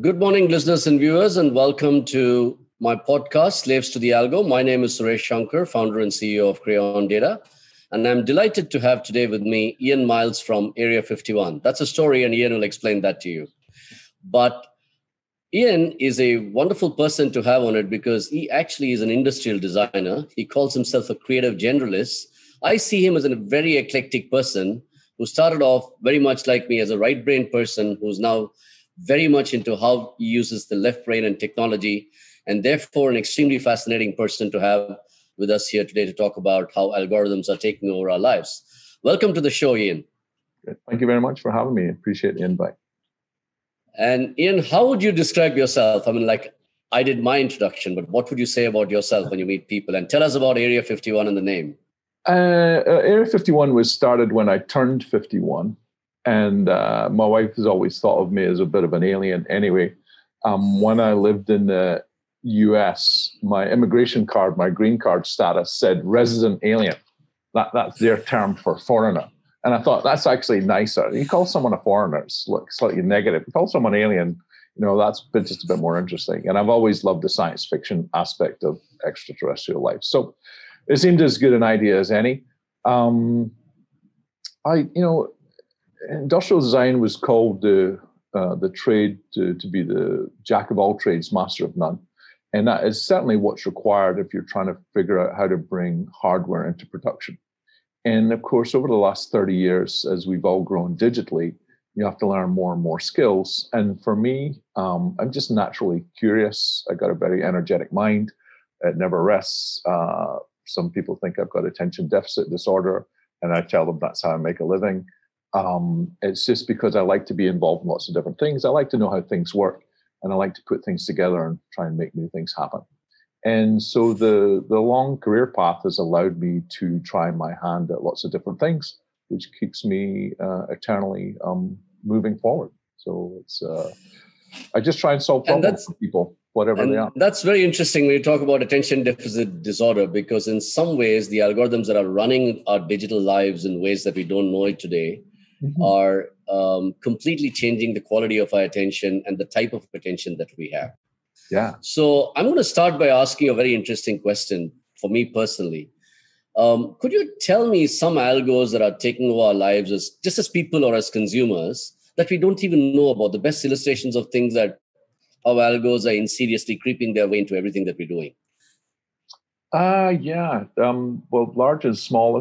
Good morning, listeners and viewers, and welcome to my podcast, Slaves to the Algo. My name is Suresh Shankar, founder and CEO of Crayon Data. And I'm delighted to have today with me Ian Miles from Area 51. That's a story, and Ian will explain that to you. But Ian is a wonderful person to have on it because he actually is an industrial designer. He calls himself a creative generalist. I see him as a very eclectic person who started off very much like me as a right brain person who's now very much into how he uses the left brain and technology, and therefore an extremely fascinating person to have with us here today to talk about how algorithms are taking over our lives. Welcome to the show, Ian. Thank you very much for having me. Appreciate the invite. And Ian, how would you describe yourself? I mean, like I did my introduction, but what would you say about yourself when you meet people? And tell us about Area 51 and the name. Uh, uh Area 51 was started when I turned 51 and uh, my wife has always thought of me as a bit of an alien anyway. Um, when I lived in the US, my immigration card, my green card status said resident alien. That, that's their term for foreigner. And I thought that's actually nicer. You call someone a foreigner, it's like slightly negative. You call someone alien, you know, that's just a bit more interesting. And I've always loved the science fiction aspect of extraterrestrial life. So it seemed as good an idea as any. Um, I, you know, industrial design was called the uh, the trade to, to be the jack of all trades, master of none. And that is certainly what's required if you're trying to figure out how to bring hardware into production. And of course, over the last 30 years, as we've all grown digitally, you have to learn more and more skills. And for me, um, I'm just naturally curious. I got a very energetic mind. It never rests. Uh, some people think I've got attention deficit disorder, and I tell them that's how I make a living. Um, it's just because I like to be involved in lots of different things. I like to know how things work, and I like to put things together and try and make new things happen. And so the the long career path has allowed me to try my hand at lots of different things, which keeps me uh, eternally um, moving forward. So it's uh, I just try and solve problems for people, whatever they are. That's very interesting when you talk about attention deficit disorder, because in some ways the algorithms that are running our digital lives in ways that we don't know it today mm-hmm. are um, completely changing the quality of our attention and the type of attention that we have. Yeah. So I'm going to start by asking a very interesting question for me personally. Um, could you tell me some algos that are taking over our lives as just as people or as consumers that we don't even know about? The best illustrations of things that our algos are insidiously creeping their way into everything that we're doing. Uh, yeah. Um, well, large and small. I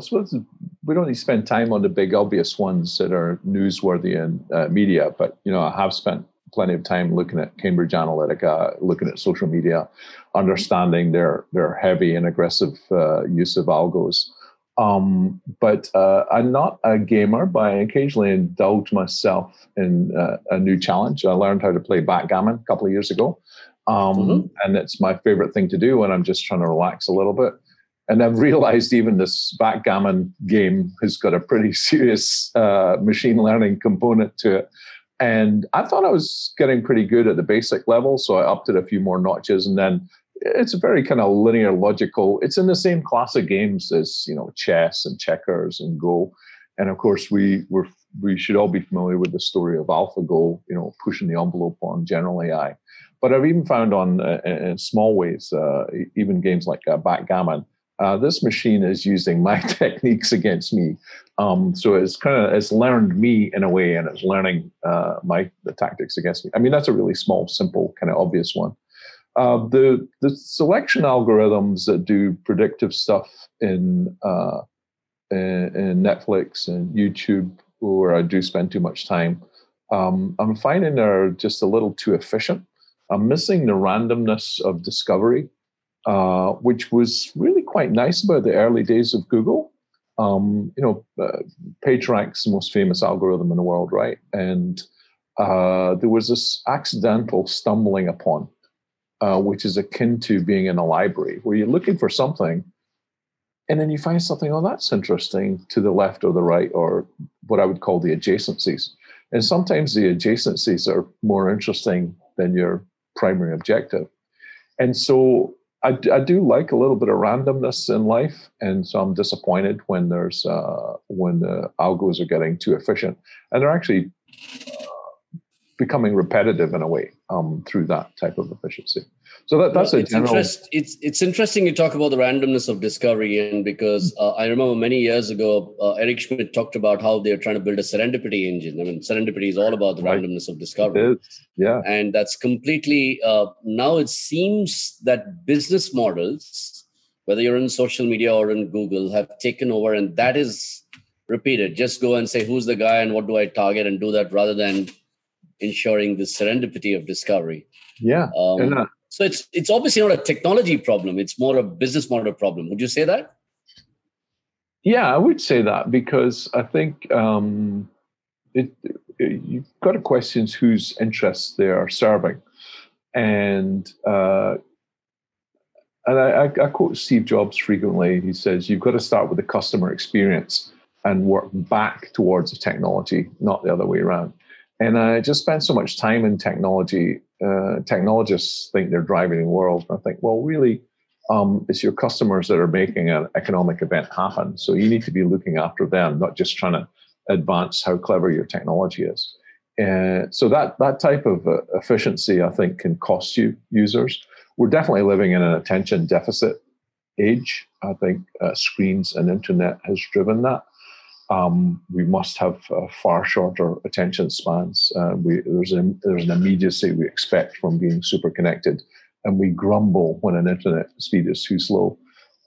we don't to spend time on the big obvious ones that are newsworthy in uh, media, but you know, I have spent plenty of time looking at Cambridge Analytica, looking at social media, understanding their their heavy and aggressive uh, use of algos. Um, but uh, I'm not a gamer, but I occasionally indulge myself in uh, a new challenge. I learned how to play backgammon a couple of years ago. Um, mm-hmm. And it's my favorite thing to do when I'm just trying to relax a little bit. And I've realized even this backgammon game has got a pretty serious uh, machine learning component to it. And I thought I was getting pretty good at the basic level, so I upped it a few more notches. And then it's a very kind of linear, logical. It's in the same class of games as you know chess and checkers and Go. And of course, we we we should all be familiar with the story of AlphaGo, you know, pushing the envelope on general AI. But I've even found on uh, in small ways, uh, even games like uh, backgammon, uh, this machine is using my techniques against me. Um, so it's kind of it's learned me in a way, and it's learning uh, my the tactics against me. I mean, that's a really small, simple, kind of obvious one. Uh, the the selection algorithms that do predictive stuff in, in, in Netflix and YouTube, where I do spend too much time, um, I'm finding they're just a little too efficient. I'm missing the randomness of discovery, uh, which was really quite nice about the early days of Google. Um, you know, uh, PageRank's the most famous algorithm in the world, right? And uh, there was this accidental stumbling upon, uh, which is akin to being in a library, where you're looking for something, and then you find something, oh, that's interesting, to the left or the right, or what I would call the adjacencies. And sometimes the adjacencies are more interesting than your primary objective. And so I, I do like a little bit of randomness in life, and so I'm disappointed when there's uh, when the algos are getting too efficient, and they're actually uh, becoming repetitive in a way. um, through that type of efficiency. So that, that's a it's general. Interest, it's it's interesting you talk about the randomness of discovery, and because uh, I remember many years ago, uh, Eric Schmidt talked about how they're trying to build a serendipity engine. I mean, serendipity is all about the right. randomness of discovery. Yeah, and that's completely uh, now. It seems that business models, whether you're in social media or in Google, have taken over, and that is repeated. Just go and say who's the guy and what do I target, and do that rather than ensuring the serendipity of discovery. Yeah. Um, uh, so it's it's obviously not a technology problem; it's more a business model problem. Would you say that? Yeah, I would say that because I think um, it, it, you've got to question whose interests they are serving, and uh, and I, I, quote Steve Jobs frequently. He says you've got to start with the customer experience and work back towards the technology, not the other way around. And I just spent so much time in technology. Uh, technologists think they're driving the world. I think, well, really, um, it's your customers that are making an economic event happen. So you need to be looking after them, not just trying to advance how clever your technology is. And so that that type of uh, efficiency, I think, can cost you users. We're definitely living in an attention deficit age. I think uh, screens and internet has driven that um, we must have uh, far shorter attention spans. Uh, we, there's, an, there's an immediacy we expect from being super connected, and we grumble when an internet speed is too slow.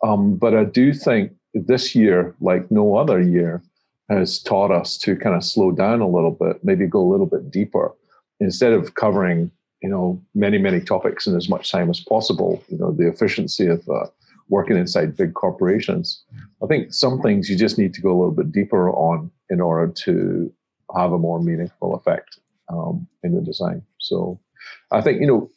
Um, but I do think this year, like no other year, has taught us to kind of slow down a little bit, maybe go a little bit deeper. Instead of covering, you know, many, many topics in as much time as possible, you know, the efficiency of uh, working inside big corporations. I think some things you just need to go a little bit deeper on in order to have a more meaningful effect um, in the design. So I think, you know,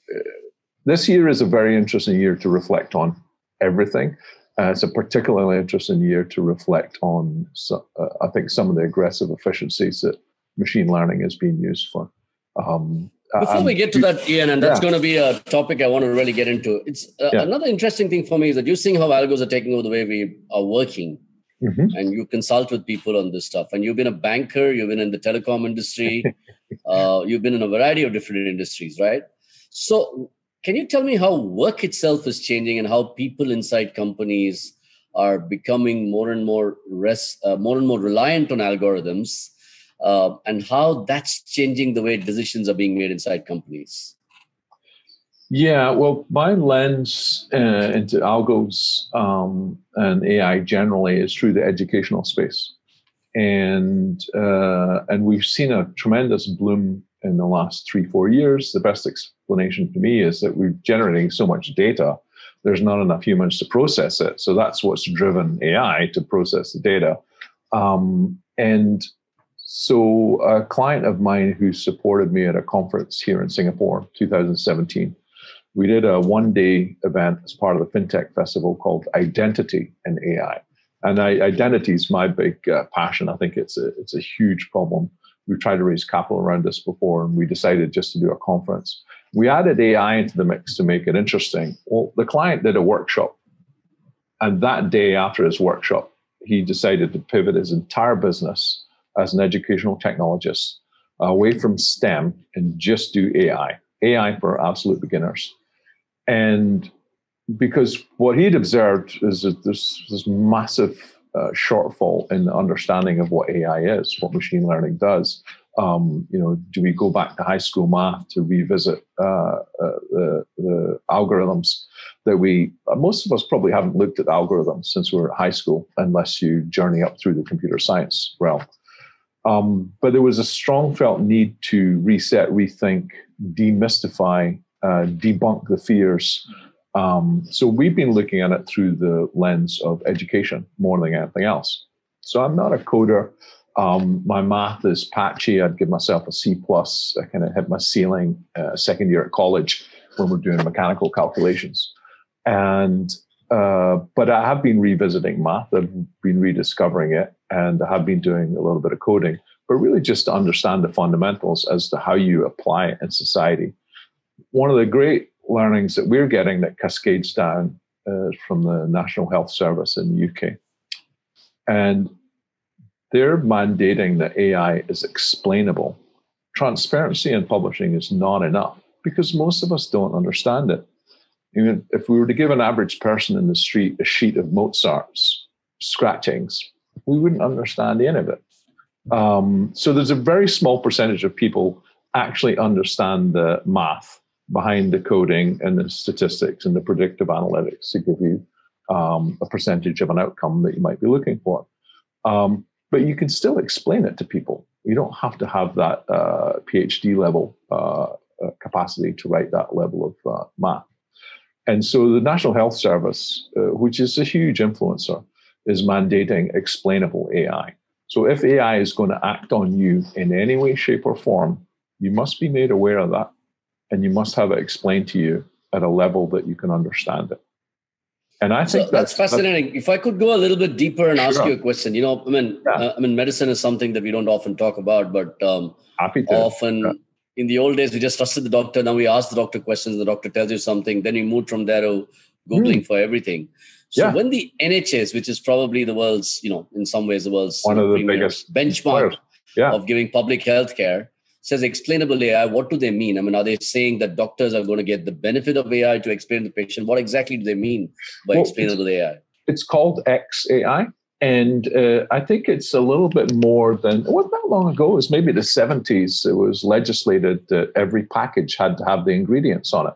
this year is a very interesting year to reflect on everything. Uh, it's a particularly interesting year to reflect on, so, uh, I think, some of the aggressive efficiencies that machine learning is being used for. Um, before um, we get to that, Ian, and that's yeah. going to be a topic I want to really get into. It's uh, yeah. another interesting thing for me is that you're seeing how algos are taking over the way we are working, mm-hmm. and you consult with people on this stuff. And you've been a banker, you've been in the telecom industry, uh, you've been in a variety of different industries, right? So, can you tell me how work itself is changing and how people inside companies are becoming more and more res- uh, more and more reliant on algorithms? Uh, and how that's changing the way decisions are being made inside companies. Yeah, well, my lens uh, into algos um, and AI generally is through the educational space, and uh, and we've seen a tremendous bloom in the last three four years. The best explanation to me is that we're generating so much data, there's not enough humans to process it. So that's what's driven AI to process the data, um, and so, a client of mine who supported me at a conference here in Singapore, 2017, we did a one day event as part of the FinTech Festival called Identity and AI. And I, identity is my big uh, passion. I think it's a, it's a huge problem. We've tried to raise capital around this before, and we decided just to do a conference. We added AI into the mix to make it interesting. Well, the client did a workshop, and that day after his workshop, he decided to pivot his entire business as an educational technologist away from STEM and just do AI, AI for absolute beginners. And because what he'd observed is that there's this massive uh, shortfall in the understanding of what AI is, what machine learning does. Um, you know, do we go back to high school math to revisit uh, uh, the, the, algorithms that we, uh, most of us probably haven't looked at algorithms since we were at high school, unless you journey up through the computer science realm. Um, but there was a strong felt need to reset, rethink, demystify, uh, debunk the fears. Um, so we've been looking at it through the lens of education more than anything else. So I'm not a coder. Um, my math is patchy. I'd give myself a C plus. I kind of hit my ceiling uh, second year at college when we're doing mechanical calculations. And uh, but I have been revisiting math. I've been rediscovering it, and I have been doing a little bit of coding, but really just to understand the fundamentals as to how you apply it in society. One of the great learnings that we're getting that cascades down uh, from the National Health Service in the UK, and they're mandating that AI is explainable. Transparency in publishing is not enough. because most of us don't understand it. If we were to give an average person in the street a sheet of Mozart's scratchings, we wouldn't understand any of it. Um, so there's a very small percentage of people actually understand the math behind the coding and the statistics and the predictive analytics to give you um, a percentage of an outcome that you might be looking for. Um, but you can still explain it to people. You don't have to have that uh, PhD level uh, uh, capacity to write that level of uh, math. And so the National Health Service, uh, which is a huge influencer, is mandating explainable AI. So if AI is going to act on you in any way, shape, or form, you must be made aware of that and you must have it explained to you at a level that you can understand it. And I think so that's, that's, fascinating. That's, if I could go a little bit deeper and sure. ask you a question, you know, I mean, yeah. uh, I mean, medicine is something that we don't often talk about, but um, often yeah. In the old days we just trusted the doctor. Now we ask the doctor questions, the doctor tells you something, then we move from there to googling mm. for everything. So yeah. when the NHS, which is probably the world's, you know, in some ways the world's one of the biggest benchmark of giving public health care, says explainable AI, what do they mean? I mean, are they saying that doctors are going to get the benefit of AI to explain to the patient? What exactly do they mean by well, explainable AI? It's called XAI. And uh, I think it's a little bit more than, it wasn't that long ago, it was maybe the 70s. It was legislated that every package had to have the ingredients on it.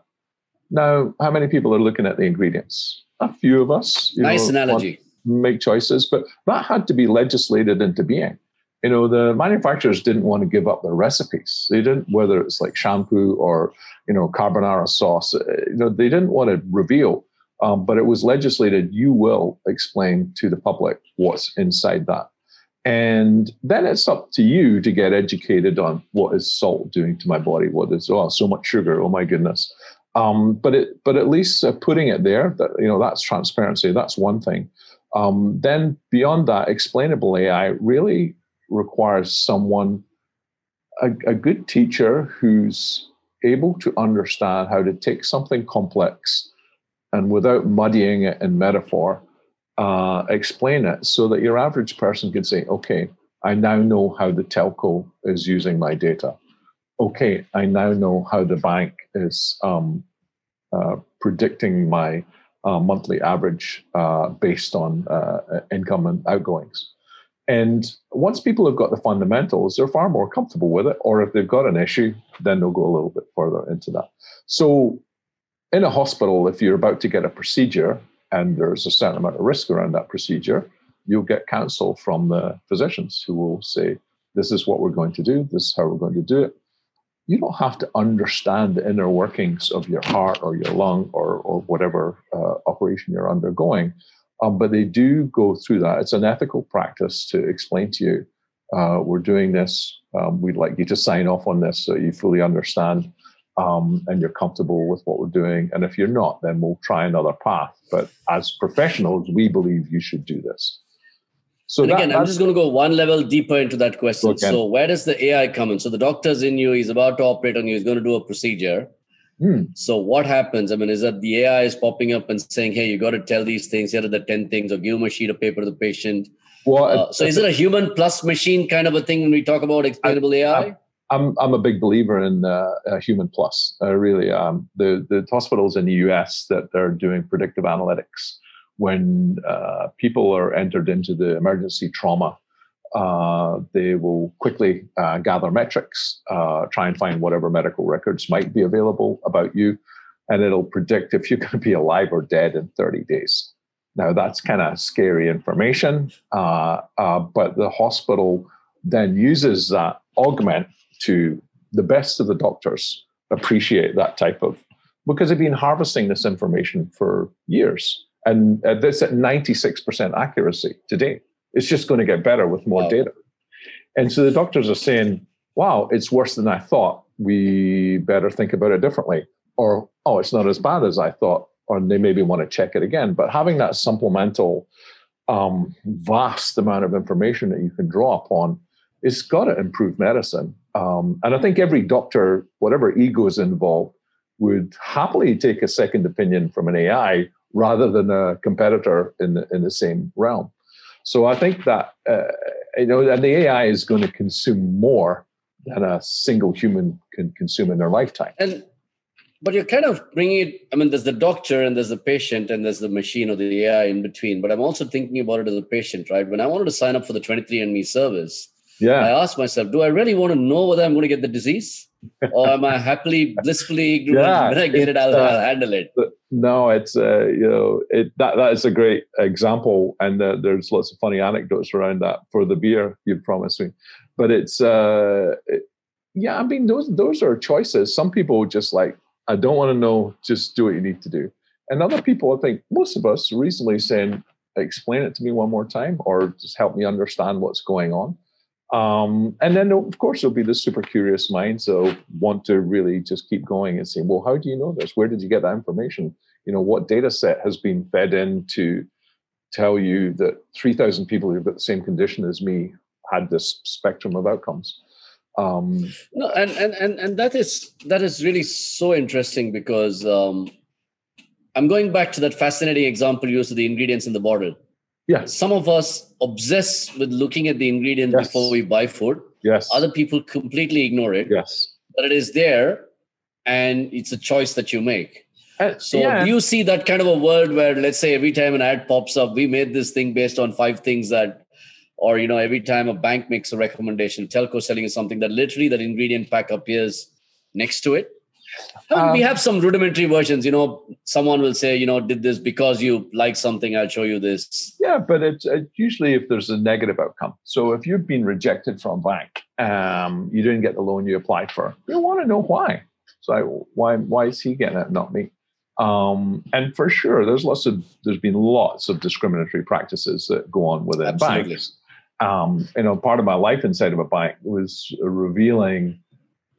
Now, how many people are looking at the ingredients? A few of us. nice know, analogy. Make choices, but that had to be legislated into being you know the manufacturers didn't want to give up their recipes they didn't whether it's like shampoo or you know carbonara sauce uh, you know they didn't want to reveal um, but it was legislated you will explain to the public what's inside that. And then it's up to you to get educated on what is salt doing to my body what is oh so much sugar oh my goodness. Um, but it but at least uh, putting it there that you know that's transparency that's one thing. Um, then beyond that explainable ai really requires someone, a, a good teacher who's able to understand how to take something complex and without muddying it in metaphor, uh, explain it so that your average person can say, okay, I now know how the telco is using my data. Okay, I now know how the bank is um, uh, predicting my uh, monthly average uh, based on uh, income and outgoings. And once people have got the fundamentals, they're far more comfortable with it. Or if they've got an issue, then they'll go a little bit further into that. So, in a hospital, if you're about to get a procedure and there's a certain amount of risk around that procedure, you'll get counsel from the physicians who will say, This is what we're going to do, this is how we're going to do it. You don't have to understand the inner workings of your heart or your lung or, or whatever uh, operation you're undergoing um, but they do go through that. It's an ethical practice to explain to you, uh, we're doing this. Um, we'd like you to sign off on this so you fully understand um, and you're comfortable with what we're doing. And if you're not, then we'll try another path. But as professionals, we believe you should do this. So and that, again, I'm just going to go one level deeper into that question. So where does the AI come in? So the doctor's in you, he's about to operate on you, he's going to do a procedure. Hmm. So what happens? I mean, is that the AI is popping up and saying, "Hey, you got to tell these things. Here are the ten things," or give them a sheet of paper to the patient. Well, uh, so is it a human plus machine kind of a thing when we talk about explainable I, AI? I'm I'm a big believer in uh, human plus. I really am. The the hospitals in the U.S. that they're doing predictive analytics when uh, people are entered into the emergency trauma uh, they will quickly uh, gather metrics, uh, try and find whatever medical records might be available about you, and it'll predict if you're going to be alive or dead in 30 days. Now, that's kind of scary information, uh, uh, but the hospital then uses that augment to the best of the doctors appreciate that type of because they've been harvesting this information for years and uh, this at 96% accuracy today it's just going to get better with more wow. data. And so the doctors are saying, wow, it's worse than I thought. We better think about it differently. Or, oh, it's not as bad as I thought. Or they maybe want to check it again. But having that supplemental, um, vast amount of information that you can draw upon, it's got to improve medicine. Um, and I think every doctor, whatever ego is involved, would happily take a second opinion from an AI rather than a competitor in the, in the same realm. So I think that uh, you know, and the AI is going to consume more than a single human can consume in their lifetime. And but you're kind of bringing it. I mean, there's the doctor and there's the patient and there's the machine or the AI in between. But I'm also thinking about it as a patient, right? When I wanted to sign up for the 23andMe service, yeah. I asked myself, do I really want to know whether I'm going to get the disease? or am I happily, blissfully ignorant? Yeah, when I get it, I'll, uh, I'll handle it. No, it's uh, you know it that that is a great example, and uh, there's lots of funny anecdotes around that for the beer you promised me. But it's uh, it, yeah, I mean those those are choices. Some people just like I don't want to know, just do what you need to do. And other people, I think most of us reasonably saying, explain it to me one more time, or just help me understand what's going on. Um, and then, of course, there'll be the super curious minds that want to really just keep going and say, well, how do you know this? Where did you get that information? You know, what data set has been fed in to tell you that 3,000 people who've got the same condition as me had this spectrum of outcomes? Um, no, and, and, and, and that is that is really so interesting because um, I'm going back to that fascinating example you used of the ingredients in the bottle yeah. Some of us obsess with looking at the ingredients yes. before we buy food. Yes. Other people completely ignore it. Yes. But it is there and it's a choice that you make. Uh, so yeah. do you see that kind of a world where let's say every time an ad pops up, we made this thing based on five things that or you know, every time a bank makes a recommendation, telco selling is something that literally that ingredient pack appears next to it um, we have some rudimentary versions you know someone will say you know did this because you like something i'll show you this. Yeah but it's uh, usually if there's a negative outcome. So if you've been rejected from bank um, you didn't get the loan you applied for you want to know why. So why why is he getting it not me? Um, and for sure there's lots of there's been lots of discriminatory practices that go on within Absolutely. banks. Um, you know part of my life inside of a bank was revealing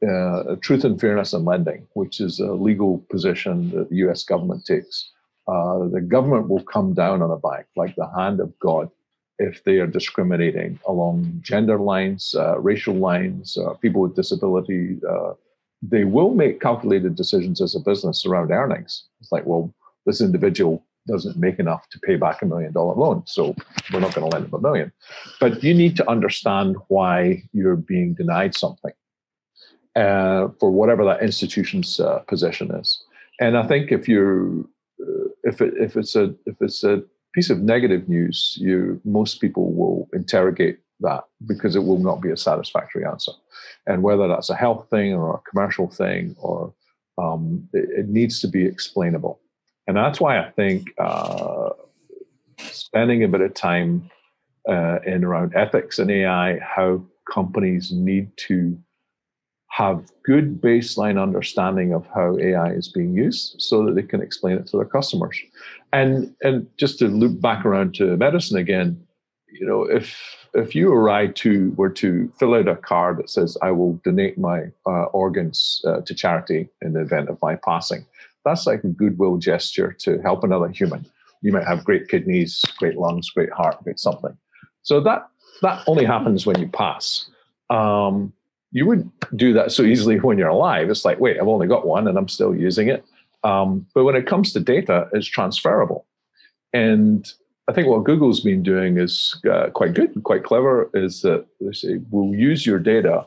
uh, truth and fairness in lending, which is a legal position that the US government takes. Uh, the government will come down on a bank like the hand of God if they are discriminating along gender lines, uh, racial lines, uh, people with disability. Uh, they will make calculated decisions as a business around earnings. It's like, well, this individual doesn't make enough to pay back a million dollar loan, so we're not going to lend them a million. But you need to understand why you're being denied something uh, for whatever that institution's uh, position is. And I think if you uh, if it, if it's a if it's a piece of negative news, you most people will interrogate that because it will not be a satisfactory answer. And whether that's a health thing or a commercial thing or um, it, it, needs to be explainable. And that's why I think uh, spending a bit of time uh, in around ethics and AI, how companies need to have good baseline understanding of how AI is being used so that they can explain it to their customers. And and just to loop back around to medicine again, you know, if if you or I to were to fill out a card that says I will donate my uh, organs uh, to charity in the event of my passing, that's like a goodwill gesture to help another human. You might have great kidneys, great lungs, great heart, great something. So that that only happens when you pass. Um, you wouldn't do that so easily when you're alive. It's like, wait, I've only got one and I'm still using it. Um, but when it comes to data, it's transferable. And I think what Google's been doing is uh, quite good, and quite clever, is that they say, we'll use your data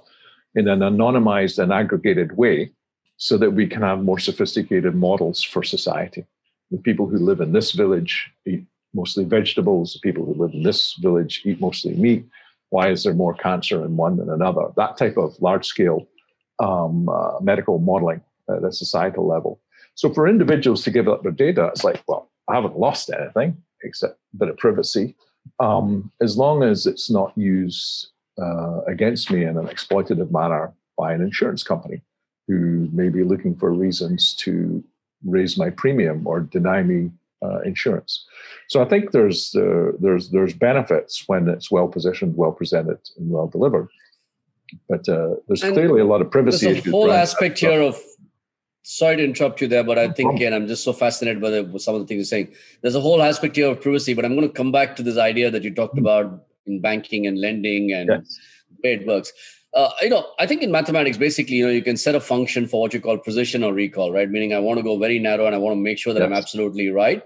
in an anonymized and aggregated way so that we can have more sophisticated models for society. The people who live in this village eat mostly vegetables, the people who live in this village eat mostly meat why is there more cancer in one than another? That type of large scale um, uh, medical modeling at a societal level. So for individuals to give up their data, it's like, well, I haven't lost anything except a bit of privacy. Um, as long as it's not used uh, against me in an exploitative manner by an insurance company who may be looking for reasons to raise my premium or deny me uh, insurance. So I think there's uh, there's there's benefits when it's well positioned, well presented, and well delivered. But uh, there's and clearly a lot of privacy. There's a whole aspect here of. Sorry to interrupt you there, but I think again I'm just so fascinated by the, some of the things you're saying. There's a whole aspect here of privacy, but I'm going to come back to this idea that you talked mm-hmm. about in banking and lending and yes. the way it works. Uh, you know, I think in mathematics, basically, you know, you can set a function for what you call precision or recall, right? Meaning I want to go very narrow and I want to make sure that yes. I'm absolutely right.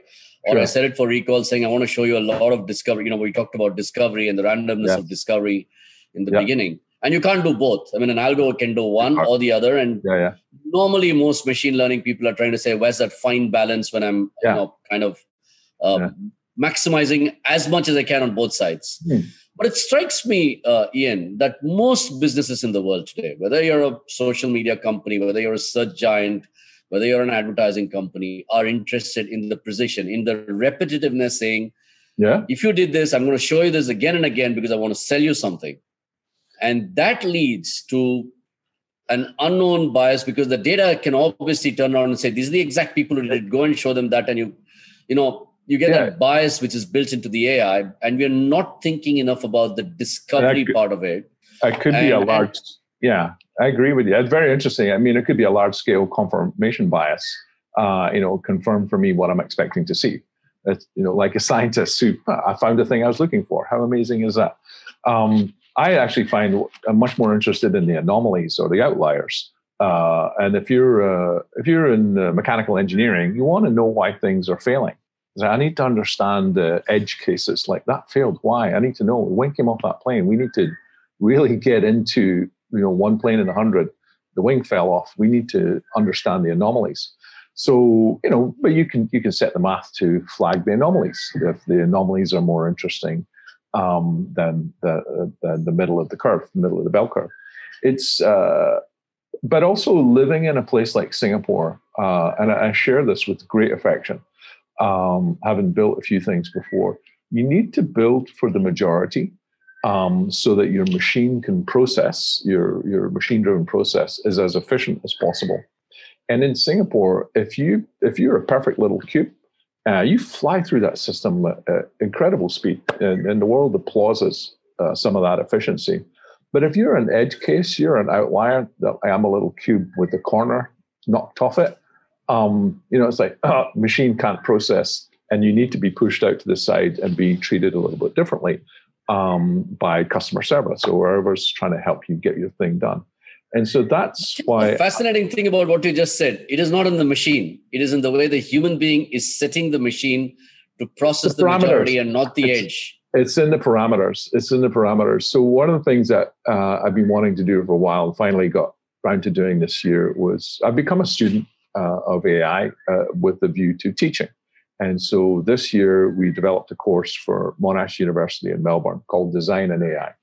Or sure. I set it for recall, saying I want to show you a lot of discovery. You know, we talked about discovery and the randomness yes. of discovery in the beginning. and you can't do both. I mean, an algo can do one or the other. And yeah, yeah. normally, most machine learning people are trying to say, "Where's that fine balance?" When I'm, you know, kind of um, yeah. maximizing as much as I can on both sides. Hmm. But it strikes me, uh, Ian, that most businesses in the world today, whether you're a social media company, whether you're a search giant, whether you're an advertising company, are interested in the precision, in the repetitiveness, saying, "Yeah, if you did this, I'm going to show you this again and again because I want to sell you something." and that leads to an unknown bias because the data can obviously turn around and say these are the exact people who did it. go and show them that and you you know you get yeah. that bias which is built into the ai and we're not thinking enough about the discovery could, part of it it could and, be a large and, yeah i agree with you it's very interesting i mean it could be a large scale confirmation bias uh, you know confirm for me what i'm expecting to see it's, you know like a scientist who i found the thing i was looking for how amazing is that um, I actually find I'm much more interested in the anomalies or the outliers. Uh, and if you're uh, if you're in uh, mechanical engineering, you want to know why things are failing. I need to understand the edge cases like that failed. Why? I need to know when came off that plane. We need to really get into you know one plane in a hundred. The wing fell off. We need to understand the anomalies. So you know, but you can you can set the math to flag the anomalies if the anomalies are more interesting um, than the than the middle of the curve, the middle of the bell curve. It's uh, but also living in a place like Singapore, uh, and I, share this with great affection. Um, having built a few things before, you need to build for the majority um, so that your machine can process your your machine driven process is as efficient as possible. And in Singapore, if you if you're a perfect little cube, uh, you fly through that system at incredible speed, and, and the world applauds uh, some of that efficiency. But if you're an edge case, you're an outlier. I am a little cube with the corner knocked off it. Um, you know, it's like oh, machine can't process, and you need to be pushed out to the side and be treated a little bit differently um, by customer service or whoever's trying to help you get your thing done. And so that's why. The fascinating thing about what you just said, it is not in the machine. It is in the way the human being is setting the machine to process the, the majority and not the it's, edge. It's in the parameters. It's in the parameters. So one of the things that uh, I've been wanting to do for a while and finally got around to doing this year was I've become a student uh, of AI uh, with a view to teaching. And so this year we developed a course for Monash University in Melbourne called Design and AI.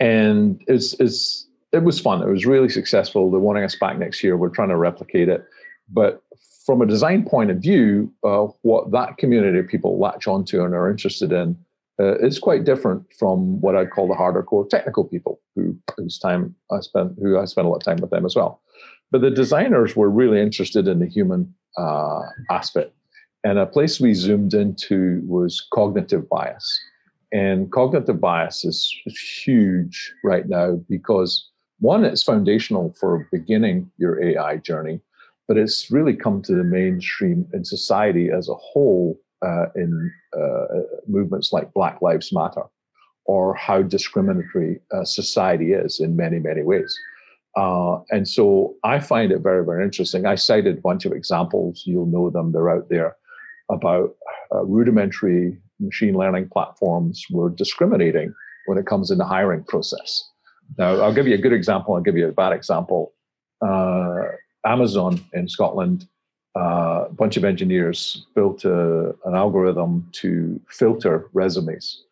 And it's, it's it was fun. It was really successful. They're wanting us back next year. We're trying to replicate it. But from a design point of view, uh, what that community of people latch onto and are interested in uh, is quite different from what I'd call the harder core technical people who whose time I spent who I spent a lot of time with them as well. But the designers were really interested in the human uh, aspect. And a place we zoomed into was cognitive bias. And cognitive bias is huge right now because one, it's foundational for beginning your AI journey, but it's really come to the mainstream in society as a whole uh, in uh, movements like Black Lives Matter or how discriminatory uh, society is in many, many ways. Uh, and so I find it very, very interesting. I cited a bunch of examples, you'll know them, they're out there, about uh, rudimentary machine learning platforms were discriminating when it comes in the hiring process. Now, I'll give you a good example. I'll give you a bad example. Uh, Amazon in Scotland, uh, a bunch of engineers built a, an algorithm to filter resumes.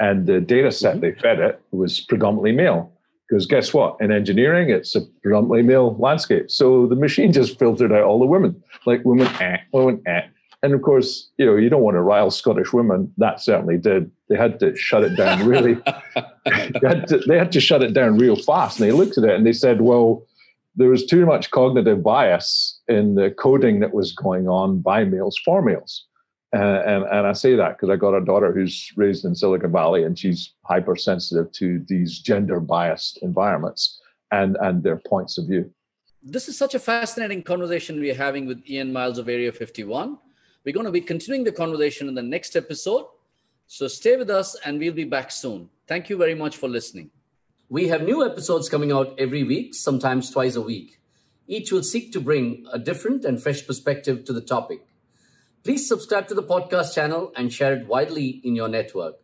And the data set mm-hmm. they fed it was predominantly male. Because guess what? In engineering, it's a predominantly male landscape. So the machine just filtered out all the women, like women, eh, women, eh. And of course, you know, you don't want to rile Scottish women. That certainly did. They had to shut it down really. they, had to, they had to shut it down real fast. And they looked at it and they said, well, there was too much cognitive bias in the coding that was going on by males for males. Uh, and, and I say that because I got a daughter who's raised in Silicon Valley and she's hypersensitive to these gender biased environments and, and their points of view. This is such a fascinating conversation we're having with Ian Miles of Area 51. We're going to be continuing the conversation in the next episode. So stay with us and we'll be back soon. Thank you very much for listening. We have new episodes coming out every week, sometimes twice a week. Each will seek to bring a different and fresh perspective to the topic. Please subscribe to the podcast channel and share it widely in your network.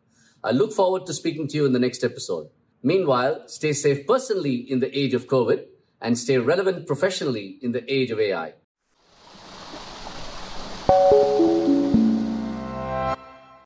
I look forward to speaking to you in the next episode. Meanwhile, stay safe personally in the age of COVID and stay relevant professionally in the age of AI.